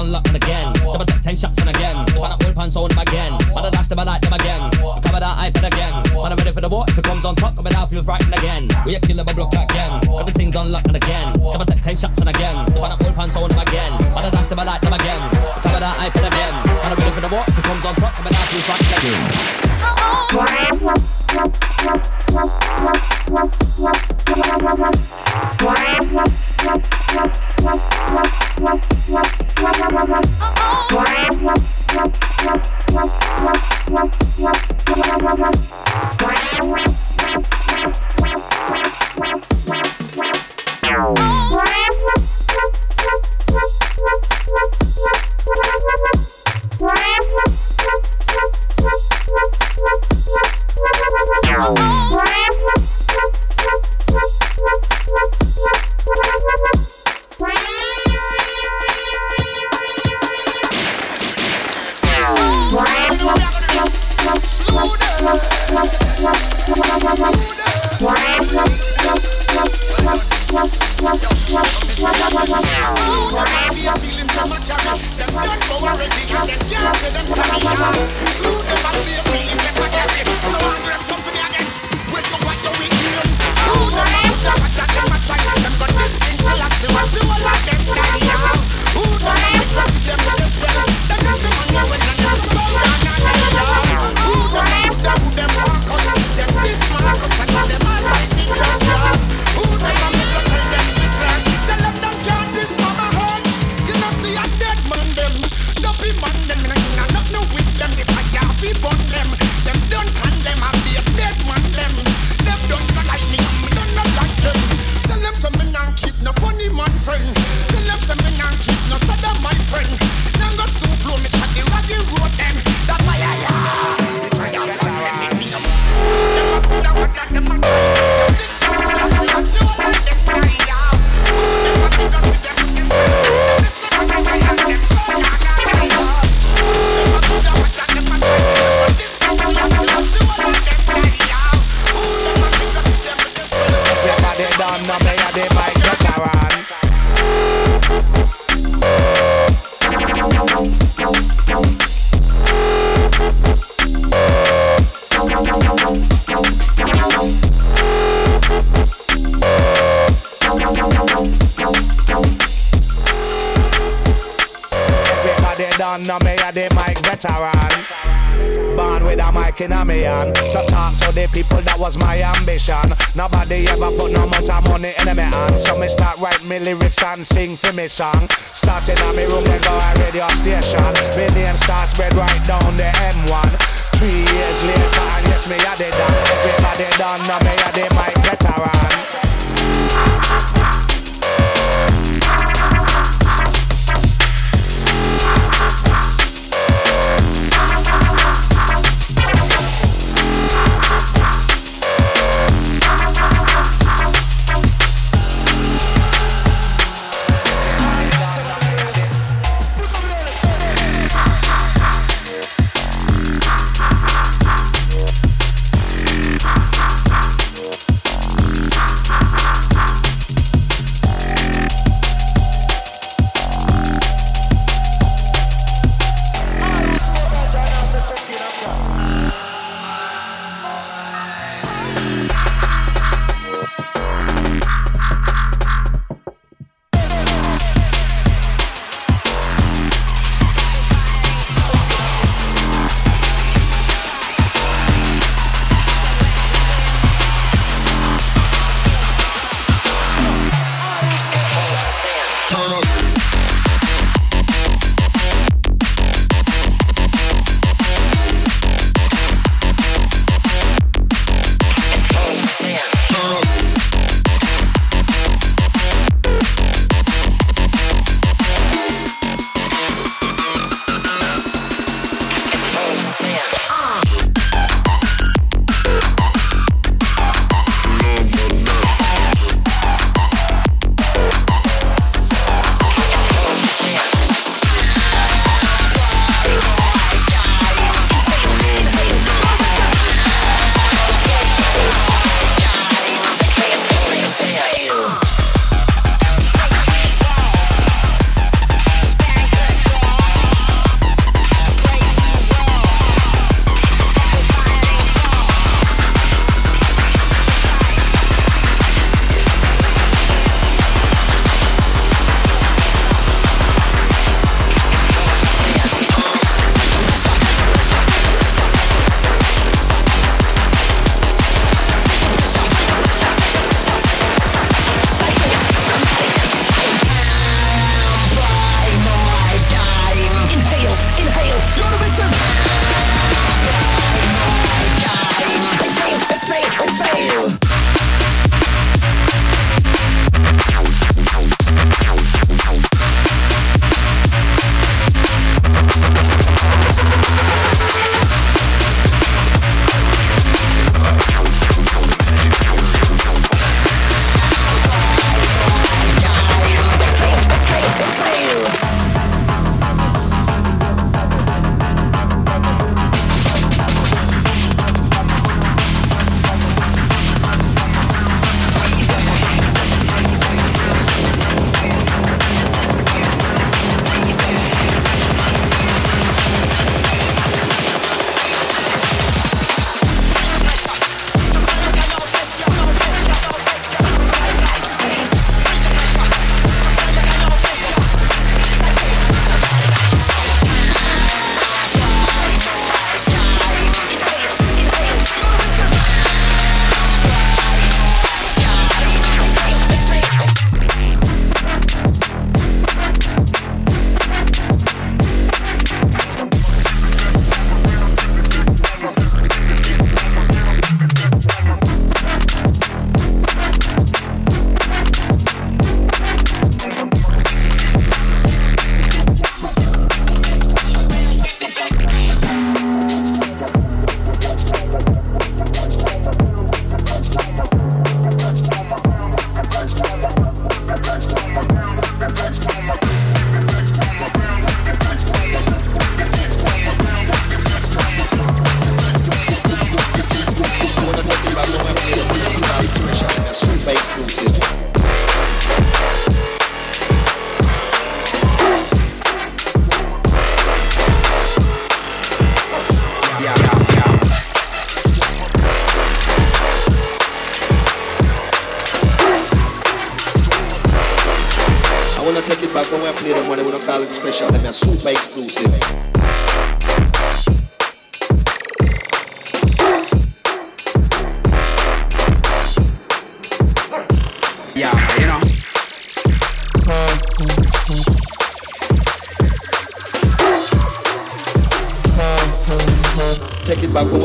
Everything's unlocked again. Double take ten shots and again. Up on a old pants on them again. And I dash them a light them again. Cover that iPad again. And I'm ready for the war. If it comes on top, I'm now feel frightened again. We a killer bubble up again. Everything's unlocked again. Double take ten shots and again. Up on a old pants on them again. And I dash them a light them again. Cover that iPad again. And I'm ready for the war. If it comes on top, I'm now feel frightened again. Done know me a the mic veteran. Born with a mic in a me hand. To talk to the people that was my ambition. Nobody ever put no much of money in me hand. So me start write me lyrics and sing for me song. Starting at me room and go a radio station. Me name start spread right down the M1 Three years later and yes me a the done. Everybody done know me a the mic veteran wanna take it back when we play them one, I wanna call it special, them a super exclusive. Yeah, you know. Take it back when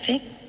tripping.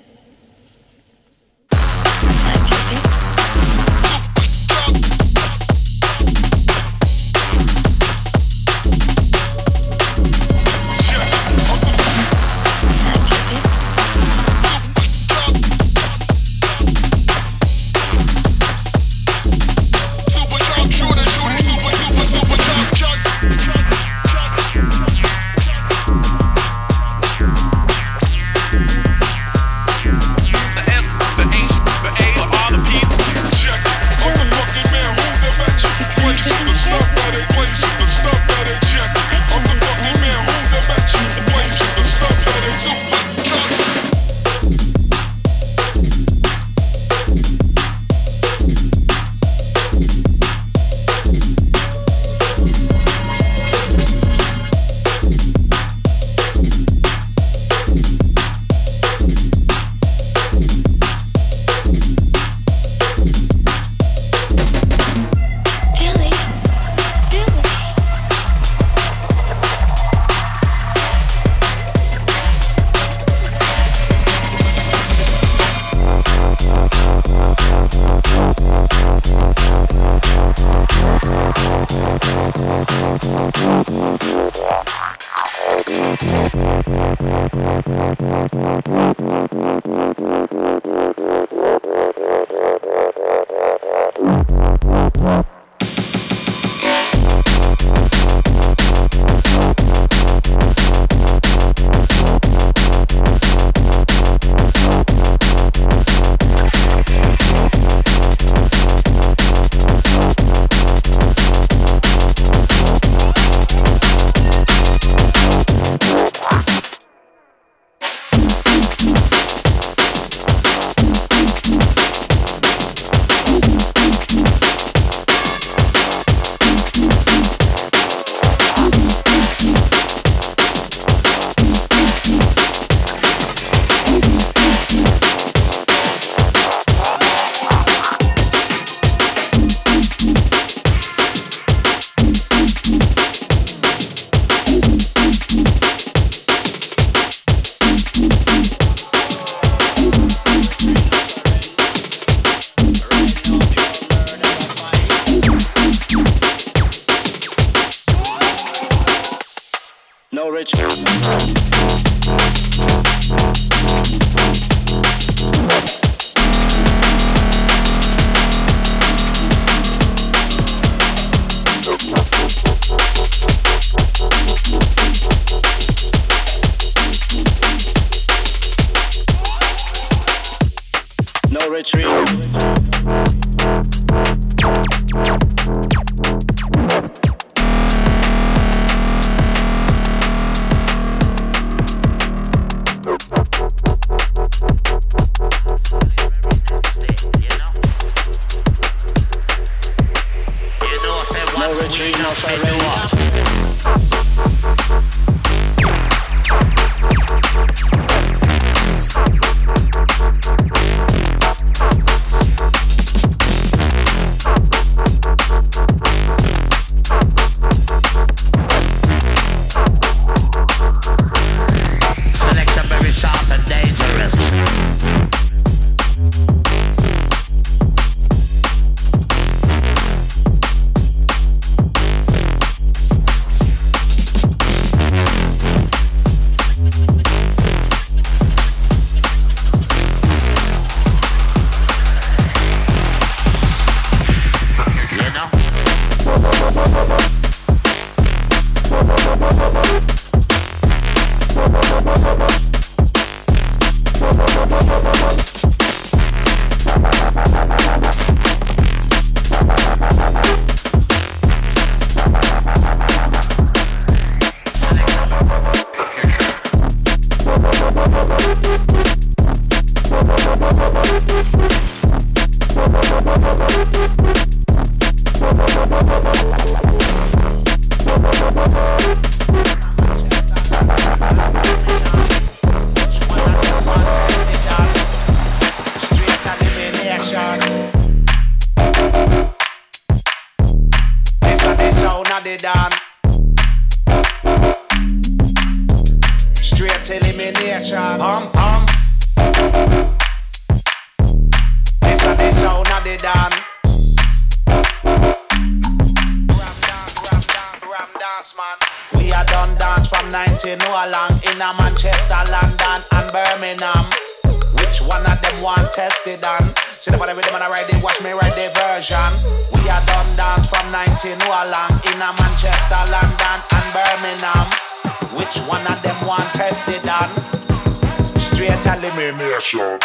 once we have no lost. 19 no along in a Manchester, London and Birmingham. Which one of them want tested on? Straight a elimination.